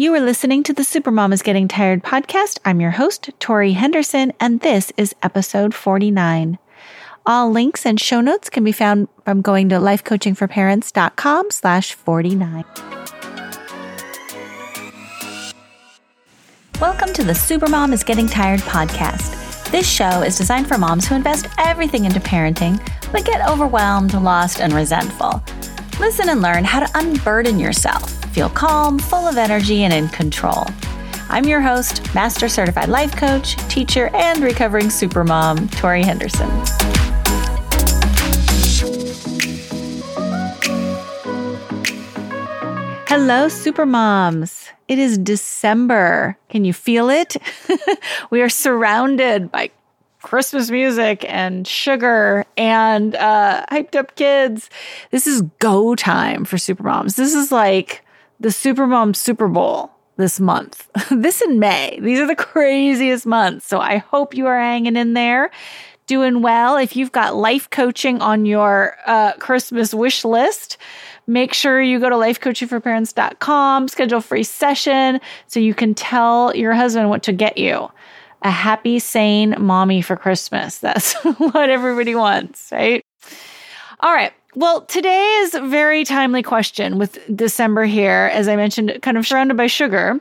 You are listening to the Supermom is Getting Tired podcast. I'm your host, Tori Henderson, and this is episode 49. All links and show notes can be found from going to lifecoachingforparents.com slash 49. Welcome to the Supermom is Getting Tired podcast. This show is designed for moms who invest everything into parenting, but get overwhelmed, lost, and resentful. Listen and learn how to unburden yourself feel calm, full of energy, and in control. I'm your host, Master Certified Life Coach, teacher, and recovering supermom, Tori Henderson. Hello, supermoms. It is December. Can you feel it? we are surrounded by Christmas music and sugar and uh, hyped up kids. This is go time for supermoms. This is like the Supermom Super Bowl this month. this in May. These are the craziest months. So I hope you are hanging in there, doing well. If you've got life coaching on your uh, Christmas wish list, make sure you go to lifecoachingforparents.com, schedule a free session so you can tell your husband what to get you. A happy, sane mommy for Christmas. That's what everybody wants, right? All right. Well, today today's very timely question with December here, as I mentioned, kind of surrounded by sugar,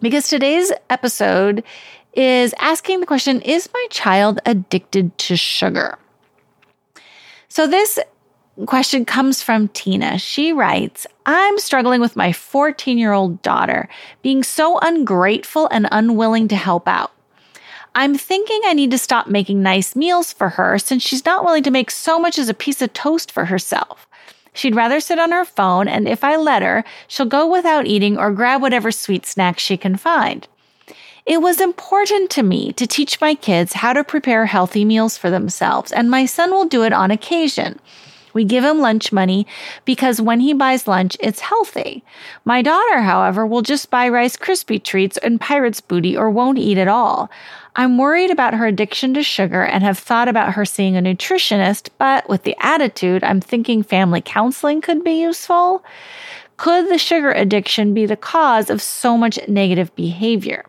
because today's episode is asking the question Is my child addicted to sugar? So, this question comes from Tina. She writes, I'm struggling with my 14 year old daughter being so ungrateful and unwilling to help out. I'm thinking I need to stop making nice meals for her since she's not willing to make so much as a piece of toast for herself. She'd rather sit on her phone, and if I let her, she'll go without eating or grab whatever sweet snacks she can find. It was important to me to teach my kids how to prepare healthy meals for themselves, and my son will do it on occasion. We give him lunch money because when he buys lunch, it's healthy. My daughter, however, will just buy Rice Krispie treats and Pirate's Booty or won't eat at all. I'm worried about her addiction to sugar and have thought about her seeing a nutritionist, but with the attitude, I'm thinking family counseling could be useful. Could the sugar addiction be the cause of so much negative behavior?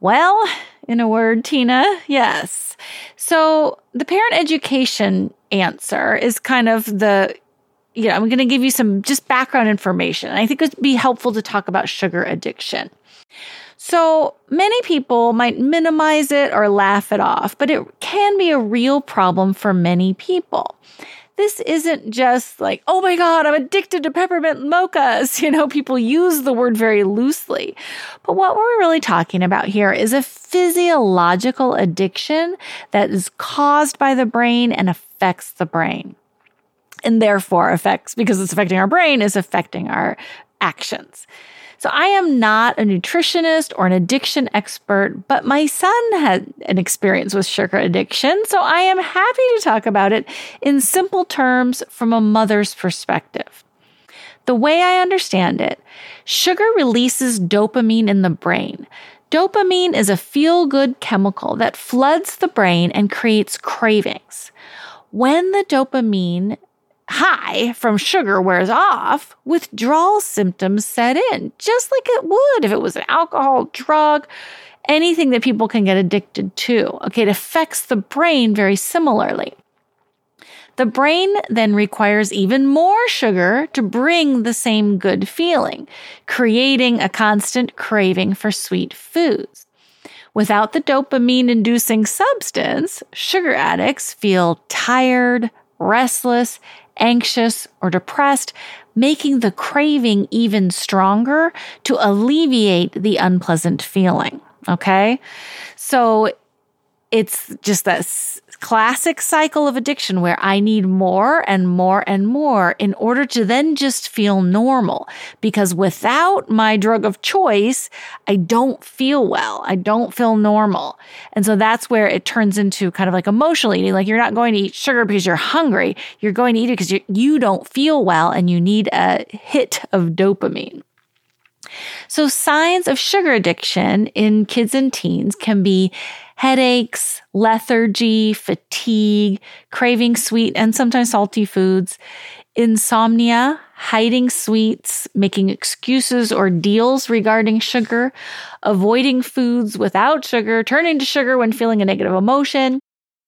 Well, in a word, Tina, yes. So the parent education answer is kind of the you know, I'm going to give you some just background information. I think it would be helpful to talk about sugar addiction. So many people might minimize it or laugh it off, but it can be a real problem for many people. This isn't just like, oh my God, I'm addicted to peppermint mochas. You know, people use the word very loosely. But what we're really talking about here is a physiological addiction that is caused by the brain and affects the brain. And therefore affects, because it's affecting our brain, is affecting our actions. So I am not a nutritionist or an addiction expert, but my son had an experience with sugar addiction. So I am happy to talk about it in simple terms from a mother's perspective. The way I understand it, sugar releases dopamine in the brain. Dopamine is a feel good chemical that floods the brain and creates cravings. When the dopamine high from sugar wears off, withdrawal symptoms set in, just like it would if it was an alcohol, drug, anything that people can get addicted to. Okay, it affects the brain very similarly. The brain then requires even more sugar to bring the same good feeling, creating a constant craving for sweet foods. Without the dopamine inducing substance, sugar addicts feel tired, restless, anxious, or depressed, making the craving even stronger to alleviate the unpleasant feeling. Okay. So it's just that classic cycle of addiction where I need more and more and more in order to then just feel normal. Because without my drug of choice, I don't feel well. I don't feel normal. And so that's where it turns into kind of like emotional eating. Like you're not going to eat sugar because you're hungry. You're going to eat it because you, you don't feel well and you need a hit of dopamine. So, signs of sugar addiction in kids and teens can be headaches, lethargy, fatigue, craving sweet and sometimes salty foods, insomnia, hiding sweets, making excuses or deals regarding sugar, avoiding foods without sugar, turning to sugar when feeling a negative emotion,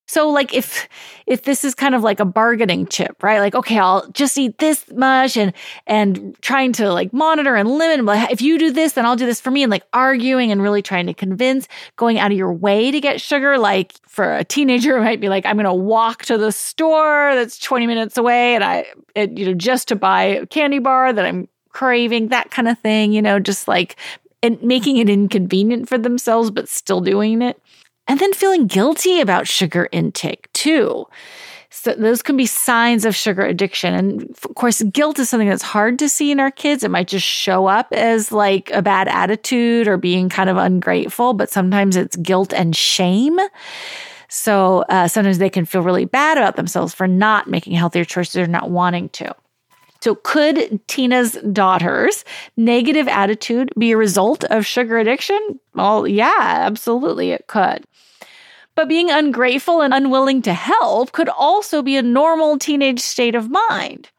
so like if if this is kind of like a bargaining chip, right? Like okay, I'll just eat this much and and trying to like monitor and limit like if you do this then I'll do this for me and like arguing and really trying to convince, going out of your way to get sugar like for a teenager it might be like I'm going to walk to the store that's 20 minutes away and I it, you know just to buy a candy bar that I'm craving, that kind of thing, you know, just like and making it inconvenient for themselves but still doing it and then feeling guilty about sugar intake too. So those can be signs of sugar addiction. And of course, guilt is something that's hard to see in our kids. It might just show up as like a bad attitude or being kind of ungrateful, but sometimes it's guilt and shame. So uh, sometimes they can feel really bad about themselves for not making healthier choices or not wanting to. So, could Tina's daughter's negative attitude be a result of sugar addiction? Well, yeah, absolutely, it could. But being ungrateful and unwilling to help could also be a normal teenage state of mind.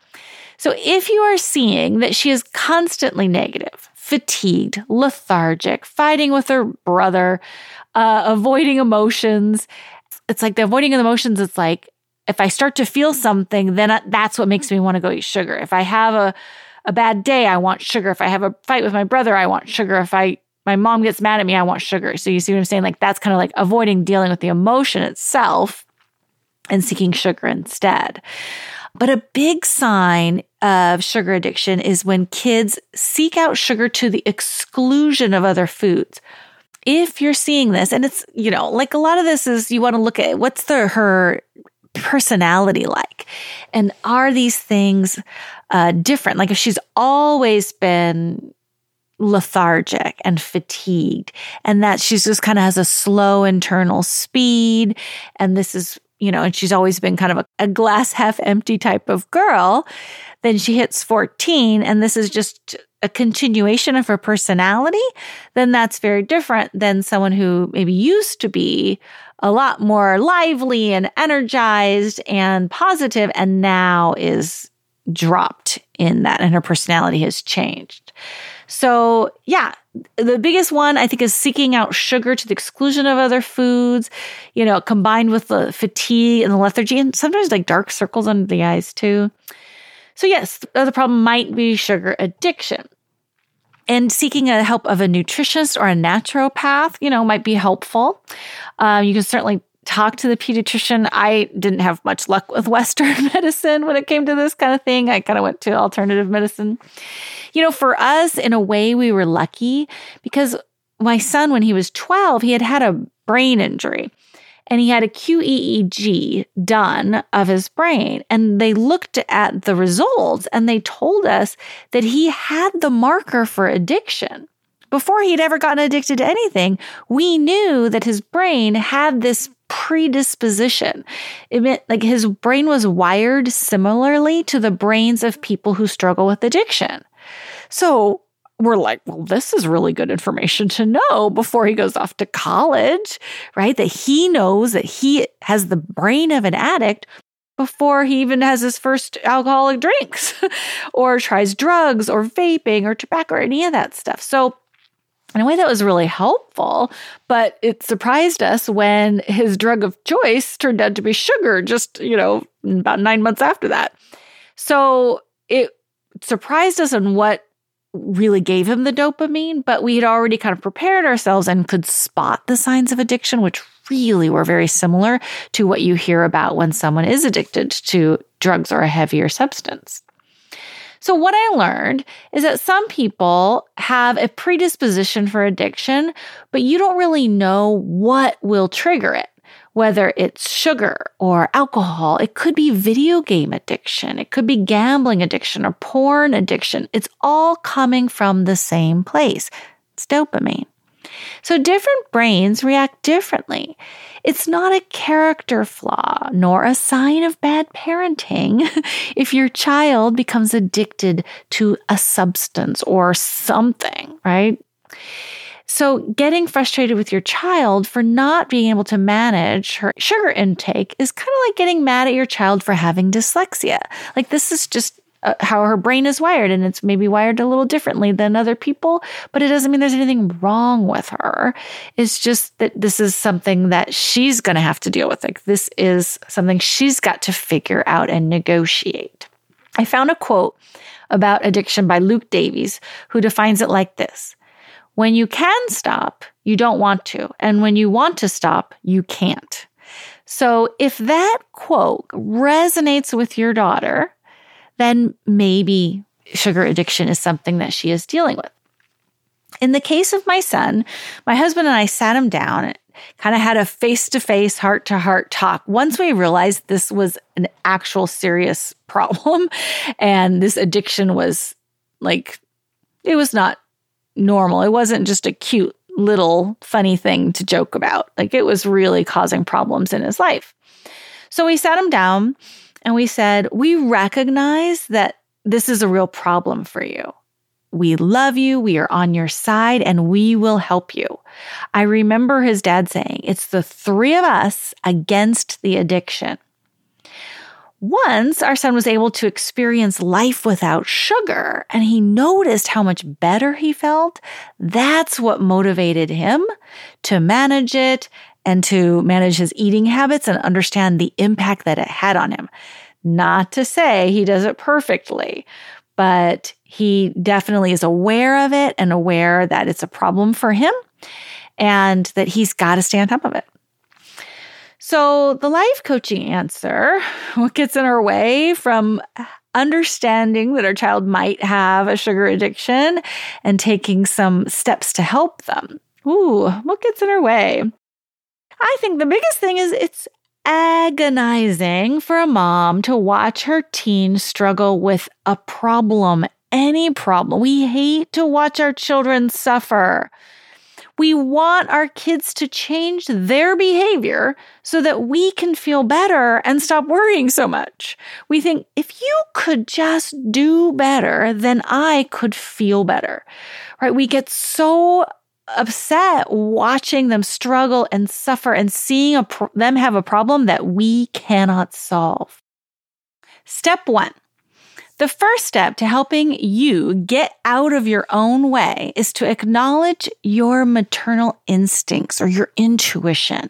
So if you are seeing that she is constantly negative, fatigued, lethargic, fighting with her brother, uh, avoiding emotions, it's like the avoiding of emotions, it's like if I start to feel something, then that's what makes me want to go eat sugar. If I have a, a bad day, I want sugar. If I have a fight with my brother, I want sugar. If I my mom gets mad at me, I want sugar. So you see what I'm saying? Like that's kind of like avoiding dealing with the emotion itself and seeking sugar instead. But a big sign of sugar addiction is when kids seek out sugar to the exclusion of other foods. If you're seeing this, and it's, you know, like a lot of this is you want to look at what's the her personality like? And are these things uh, different? Like if she's always been lethargic and fatigued and that she's just kind of has a slow internal speed and this is you know and she's always been kind of a, a, glass half empty type of girl then she hits 14 and this is just a continuation of her personality then that's very different than someone who maybe used to be a lot more lively and energized and positive and now is dropped in that and her personality has changed so, yeah, the biggest one I think is seeking out sugar to the exclusion of other foods, you know, combined with the fatigue and the lethargy and sometimes like dark circles under the eyes too. So, yes, the problem might be sugar addiction. And seeking a help of a nutritionist or a naturopath, you know, might be helpful. Um, you can certainly talk to the pediatrician. I didn't have much luck with Western medicine when it came to this kind of thing. I kind of went to alternative medicine. You know, for us, in a way, we were lucky because my son, when he was 12, he had had a brain injury and he had a QEEG done of his brain. And they looked at the results and they told us that he had the marker for addiction. Before he'd ever gotten addicted to anything, we knew that his brain had this predisposition. It meant like his brain was wired similarly to the brains of people who struggle with addiction. So we're like, well, this is really good information to know before he goes off to college, right? That he knows that he has the brain of an addict before he even has his first alcoholic drinks or tries drugs or vaping or tobacco or any of that stuff. So in a way that was really helpful, but it surprised us when his drug of choice turned out to be sugar just, you know, about nine months after that. So it surprised us on what really gave him the dopamine, but we had already kind of prepared ourselves and could spot the signs of addiction, which really were very similar to what you hear about when someone is addicted to drugs or a heavier substance. So, what I learned is that some people have a predisposition for addiction, but you don't really know what will trigger it. Whether it's sugar or alcohol, it could be video game addiction, it could be gambling addiction or porn addiction. It's all coming from the same place. It's dopamine. So different brains react differently. It's not a character flaw nor a sign of bad parenting if your child becomes addicted to a substance or something, right? So, getting frustrated with your child for not being able to manage her sugar intake is kind of like getting mad at your child for having dyslexia. Like, this is just uh, how her brain is wired and it's maybe wired a little differently than other people, but it doesn't mean there's anything wrong with her. It's just that this is something that she's going to have to deal with. Like this is something she's got to figure out and negotiate. I found a quote about addiction by Luke Davies, who defines it like this When you can stop, you don't want to. And when you want to stop, you can't. So if that quote resonates with your daughter, then maybe sugar addiction is something that she is dealing with. In the case of my son, my husband and I sat him down kind of had a face to face, heart to heart talk. Once we realized this was an actual serious problem and this addiction was like, it was not normal. It wasn't just a cute little funny thing to joke about. Like it was really causing problems in his life. So we sat him down and we said, We recognize that this is a real problem for you. We love you. We are on your side and we will help you. I remember his dad saying, It's the three of us against the addiction. Once our son was able to experience life without sugar and he noticed how much better he felt. That's what motivated him to manage it and to manage his eating habits and understand the impact that it had on him. Not to say he does it perfectly, but he definitely is aware of it and aware that it's a problem for him and that he's got to stay on top of it. So, the life coaching answer, what gets in our way from understanding that our child might have a sugar addiction and taking some steps to help them? Ooh, what gets in our way? I think the biggest thing is it's agonizing for a mom to watch her teen struggle with a problem, any problem. We hate to watch our children suffer. We want our kids to change their behavior so that we can feel better and stop worrying so much. We think if you could just do better, then I could feel better, right? We get so upset watching them struggle and suffer and seeing pro- them have a problem that we cannot solve. Step one the first step to helping you get out of your own way is to acknowledge your maternal instincts or your intuition.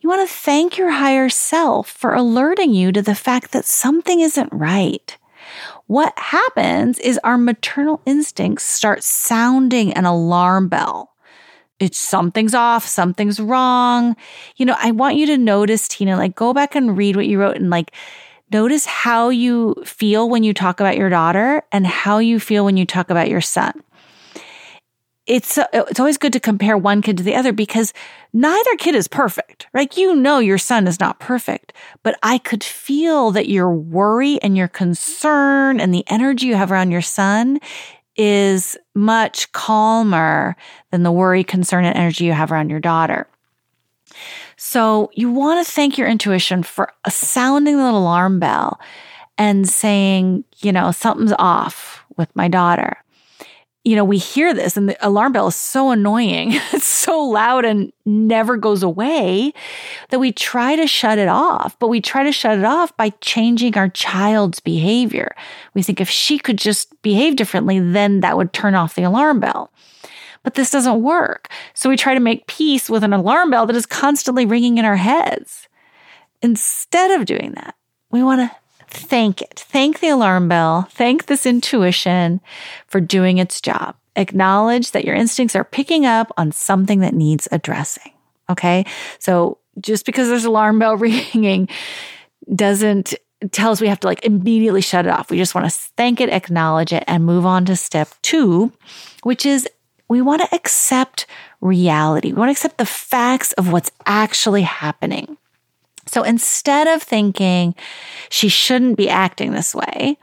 You want to thank your higher self for alerting you to the fact that something isn't right. What happens is our maternal instincts start sounding an alarm bell. It's something's off, something's wrong. You know, I want you to notice, Tina, like go back and read what you wrote and like Notice how you feel when you talk about your daughter and how you feel when you talk about your son. It's uh, it's always good to compare one kid to the other because neither kid is perfect. Right? You know your son is not perfect, but I could feel that your worry and your concern and the energy you have around your son is much calmer than the worry, concern, and energy you have around your daughter. So you want to thank your intuition for sounding the alarm bell and saying, you know, something's off with my daughter. You know, we hear this and the alarm bell is so annoying. It's so loud and never goes away that we try to shut it off, but we try to shut it off by changing our child's behavior. We think if she could just behave differently, then that would turn off the alarm bell but this doesn't work. So we try to make peace with an alarm bell that is constantly ringing in our heads. Instead of doing that, we want to thank it. Thank the alarm bell. Thank this intuition for doing its job. Acknowledge that your instincts are picking up on something that needs addressing. Okay. So just because there's alarm bell ringing doesn't tell us we have to like immediately shut it off. We just want to thank it, acknowledge it, and move on to step two, which is we want to accept reality. We want to accept the facts of what's actually happening. So instead of thinking she shouldn't be acting this way,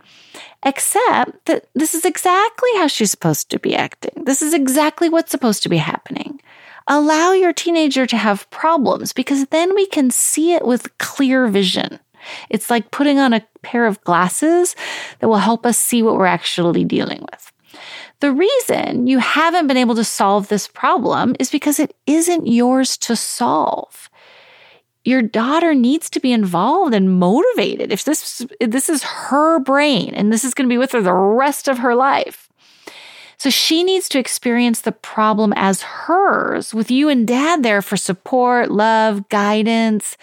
accept that this is exactly how she's supposed to be acting. This is exactly what's supposed to be happening. Allow your teenager to have problems because then we can see it with clear vision. It's like putting on a pair of glasses that will help us see what we're actually dealing with. The reason you haven't been able to solve this problem is because it isn't yours to solve. your daughter needs to be involved and motivated. If this if this is her brain and this is going to be with her the rest of her life. So she needs to experience the problem as hers with you and dad there for support, love, guidance.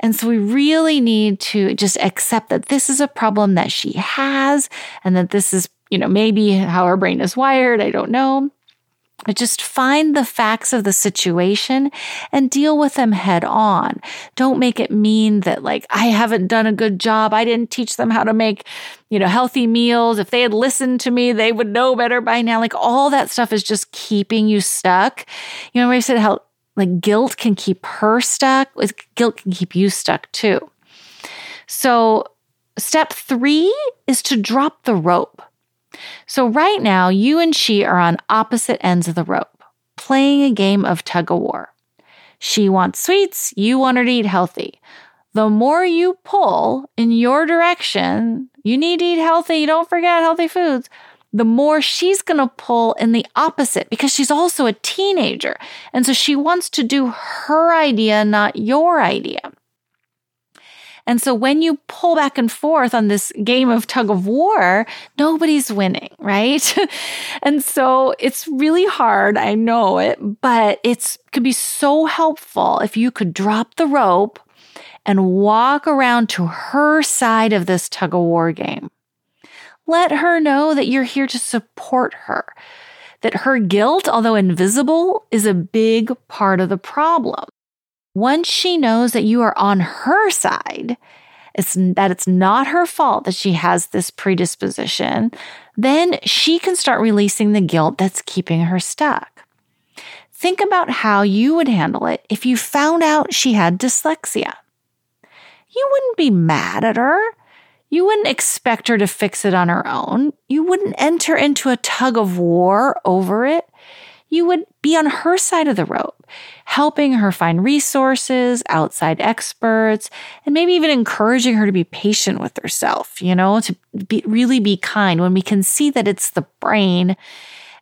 And so we really need to just accept that this is a problem that she has and that this is, you know, maybe how our brain is wired. I don't know. But just find the facts of the situation and deal with them head on. Don't make it mean that like, I haven't done a good job. I didn't teach them how to make, you know, healthy meals. If they had listened to me, they would know better by now. Like all that stuff is just keeping you stuck. You know, I said how like guilt can keep her stuck. Guilt can keep you stuck too. So step three is to drop the rope. So, right now, you and she are on opposite ends of the rope, playing a game of tug of war. She wants sweets, you want her to eat healthy. The more you pull in your direction, you need to eat healthy, you don't forget healthy foods, the more she's going to pull in the opposite because she's also a teenager. And so she wants to do her idea, not your idea. And so when you pull back and forth on this game of tug of war, nobody's winning, right? and so it's really hard. I know it, but it's could be so helpful if you could drop the rope and walk around to her side of this tug of war game. Let her know that you're here to support her, that her guilt, although invisible, is a big part of the problem. Once she knows that you are on her side, it's that it's not her fault that she has this predisposition, then she can start releasing the guilt that's keeping her stuck. Think about how you would handle it if you found out she had dyslexia. You wouldn't be mad at her. You wouldn't expect her to fix it on her own. You wouldn't enter into a tug of war over it you would be on her side of the rope, helping her find resources, outside experts, and maybe even encouraging her to be patient with herself, you know, to be, really be kind when we can see that it's the brain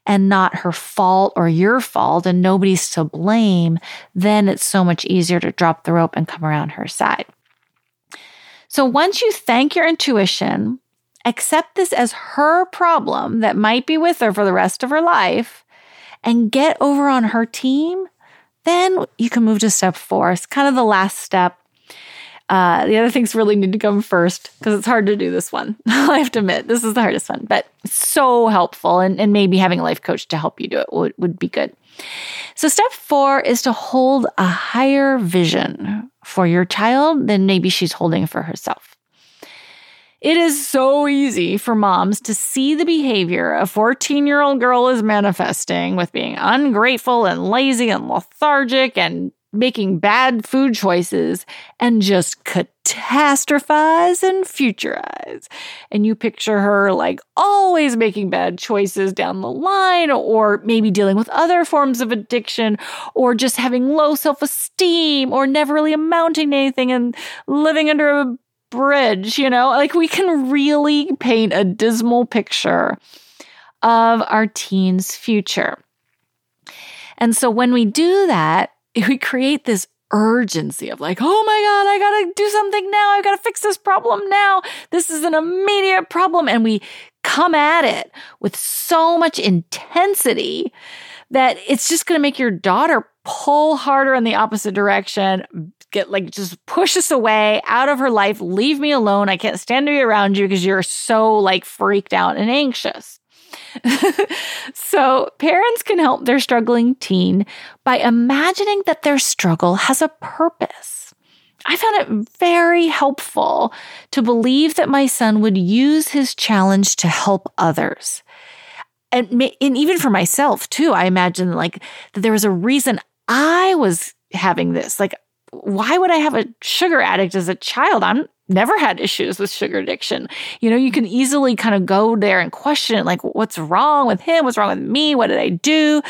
and not her fault or your fault and nobody's to blame, then it's so much easier to drop the rope and come around her side. So once you thank your intuition, accept this as her problem that might be with her for the rest of her life, and get over on her team, then you can move to step four. It's kind of the last step. Uh, the other things really need to come first because it's hard to do this one. I have to admit, this is the hardest one, but so helpful. And, and maybe having a life coach to help you do it would, would be good. So, step four is to hold a higher vision for your child than maybe she's holding for herself. It is so easy for moms to see the behavior a 14 year old girl is manifesting with being ungrateful and lazy and lethargic and making bad food choices and just catastrophize and futurize. And you picture her like always making bad choices down the line, or maybe dealing with other forms of addiction, or just having low self esteem, or never really amounting to anything and living under a bridge, you know? Like we can really paint a dismal picture of our teen's future. And so when we do that, we create this urgency of like, oh my God, I gotta do something now. I gotta fix this problem now. This is an immediate problem. And we come at it with so much intensity that it's just gonna make your daughter pull harder in the opposite direction, get like just push us away out of her life, leave me alone. I can't stand to be around you because you're so like freaked out and anxious. so, parents can help their struggling teen by imagining that their struggle has a purpose. I found it very helpful to believe that my son would use his challenge to help others. And, and even for myself too, I imagine like that there was a reason I was having this. Like why would I have a sugar addict as a child? I'm never had issues with sugar addiction. You know, you can easily kind of go there and question it, like, what's wrong with him? What's wrong with me? What did I do?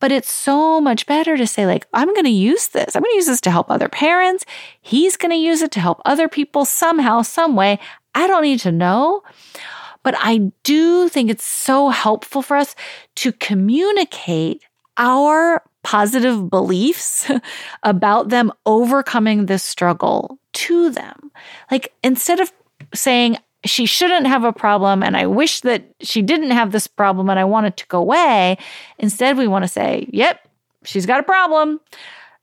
But it's so much better to say, like, I'm going to use this. I'm going to use this to help other parents. He's going to use it to help other people somehow, some way. I don't need to know. But I do think it's so helpful for us to communicate our positive beliefs about them overcoming this struggle to them. Like instead of saying, she shouldn't have a problem and I wish that she didn't have this problem and I want it to go away. Instead, we want to say, yep, she's got a problem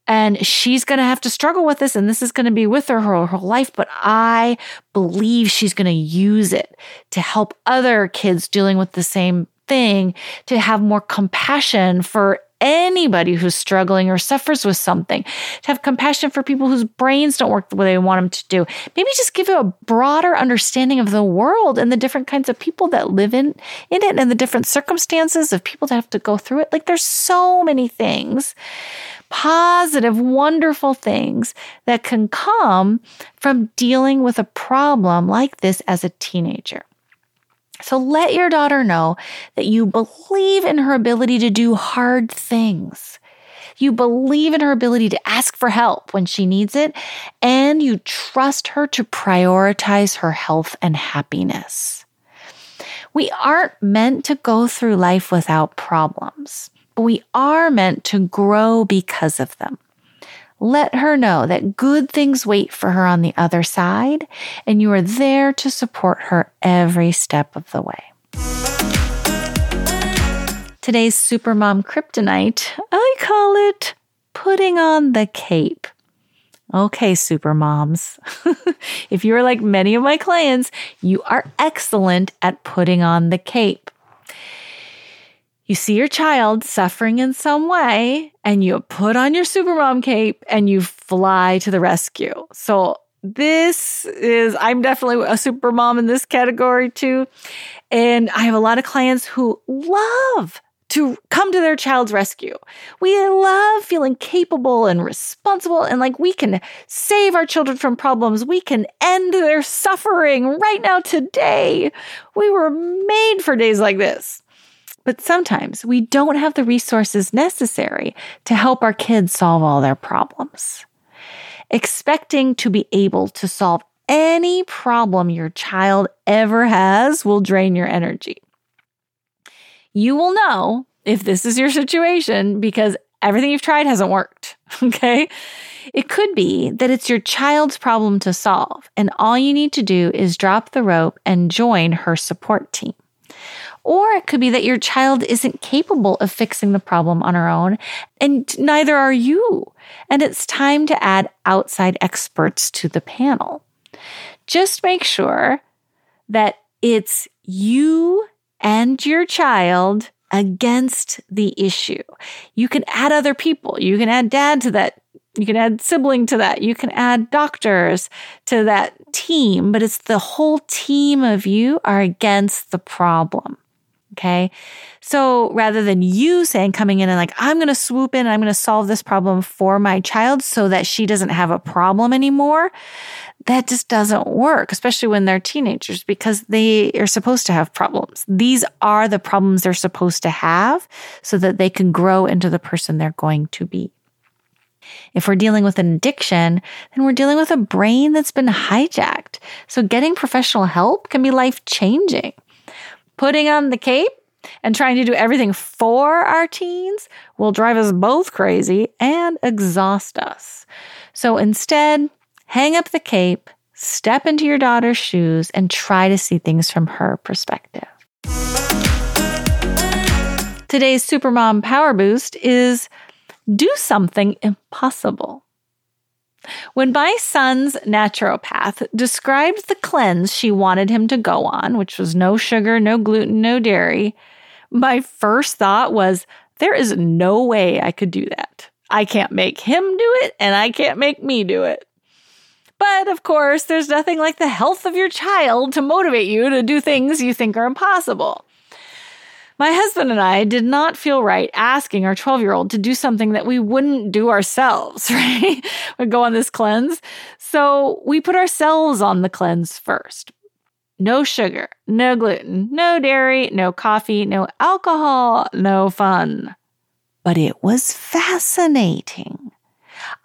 and she's going to have to struggle with this and this is going to be with her her whole life but i believe she's going to use it to help other kids dealing with the same thing to have more compassion for anybody who's struggling or suffers with something, to have compassion for people whose brains don't work the way they want them to do. Maybe just give you a broader understanding of the world and the different kinds of people that live in, in it and the different circumstances of people that have to go through it. Like there's so many things positive, wonderful things that can come from dealing with a problem like this as a teenager. So let your daughter know that you believe in her ability to do hard things. You believe in her ability to ask for help when she needs it, and you trust her to prioritize her health and happiness. We aren't meant to go through life without problems, but we are meant to grow because of them. Let her know that good things wait for her on the other side, and you are there to support her every step of the way. Today's Supermom Kryptonite, I call it putting on the cape. Okay, supermoms. if you're like many of my clients, you are excellent at putting on the cape you see your child suffering in some way and you put on your supermom cape and you fly to the rescue. So this is I'm definitely a supermom in this category too. And I have a lot of clients who love to come to their child's rescue. We love feeling capable and responsible and like we can save our children from problems. We can end their suffering right now today. We were made for days like this. But sometimes we don't have the resources necessary to help our kids solve all their problems. Expecting to be able to solve any problem your child ever has will drain your energy. You will know if this is your situation because everything you've tried hasn't worked. Okay. It could be that it's your child's problem to solve, and all you need to do is drop the rope and join her support team. Or it could be that your child isn't capable of fixing the problem on her own, and neither are you. And it's time to add outside experts to the panel. Just make sure that it's you and your child against the issue. You can add other people. You can add dad to that. You can add sibling to that. You can add doctors to that team, but it's the whole team of you are against the problem. Okay. So rather than you saying, coming in and like, I'm going to swoop in and I'm going to solve this problem for my child so that she doesn't have a problem anymore, that just doesn't work, especially when they're teenagers because they are supposed to have problems. These are the problems they're supposed to have so that they can grow into the person they're going to be. If we're dealing with an addiction, then we're dealing with a brain that's been hijacked. So getting professional help can be life changing putting on the cape and trying to do everything for our teens will drive us both crazy and exhaust us. So instead, hang up the cape, step into your daughter's shoes, and try to see things from her perspective. Today's Supermom Power Boost is do something impossible. When my son's naturopath described the cleanse she wanted him to go on, which was no sugar, no gluten, no dairy, my first thought was, there is no way I could do that. I can't make him do it, and I can't make me do it. But of course, there's nothing like the health of your child to motivate you to do things you think are impossible. My husband and I did not feel right asking our 12 year old to do something that we wouldn't do ourselves, right? We'd go on this cleanse. So we put ourselves on the cleanse first. No sugar, no gluten, no dairy, no coffee, no alcohol, no fun. But it was fascinating.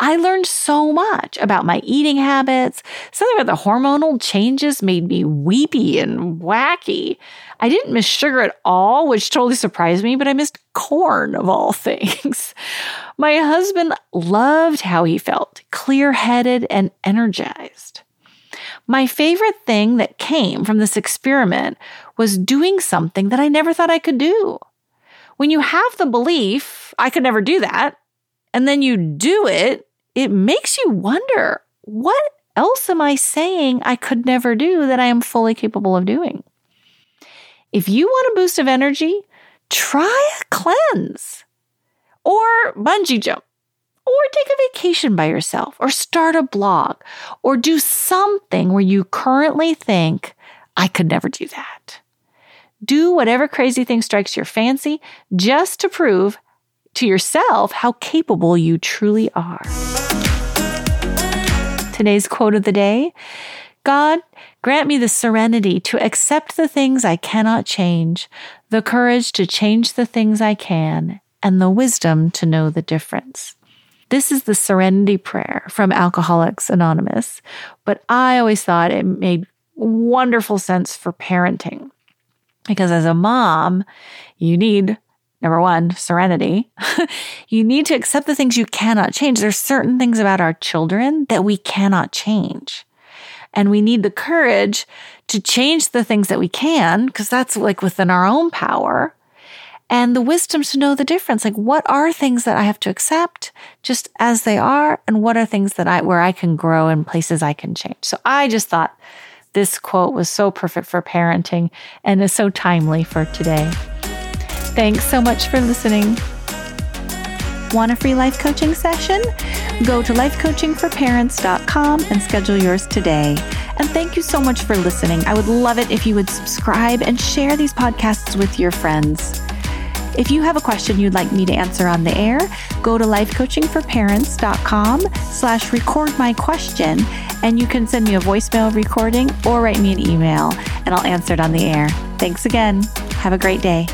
I learned so much about my eating habits. Something about the hormonal changes made me weepy and wacky. I didn't miss sugar at all, which totally surprised me, but I missed corn of all things. My husband loved how he felt, clear headed and energized. My favorite thing that came from this experiment was doing something that I never thought I could do. When you have the belief, I could never do that, and then you do it, it makes you wonder what else am I saying I could never do that I am fully capable of doing? If you want a boost of energy, try a cleanse or bungee jump or take a vacation by yourself or start a blog or do something where you currently think, I could never do that. Do whatever crazy thing strikes your fancy just to prove to yourself how capable you truly are. Today's quote of the day God, grant me the serenity to accept the things I cannot change, the courage to change the things I can, and the wisdom to know the difference. This is the serenity prayer from Alcoholics Anonymous, but I always thought it made wonderful sense for parenting. Because as a mom, you need number one, serenity. you need to accept the things you cannot change. There's certain things about our children that we cannot change. And we need the courage to change the things that we can, because that's like within our own power. And the wisdom to know the difference. Like, what are things that I have to accept just as they are? And what are things that I, where I can grow and places I can change? So I just thought this quote was so perfect for parenting and is so timely for today. Thanks so much for listening. Want a free life coaching session? Go to lifecoachingforparents.com and schedule yours today. And thank you so much for listening. I would love it if you would subscribe and share these podcasts with your friends. If you have a question you'd like me to answer on the air, go to lifecoachingforparents.com slash record my question and you can send me a voicemail recording or write me an email and I'll answer it on the air. Thanks again. Have a great day.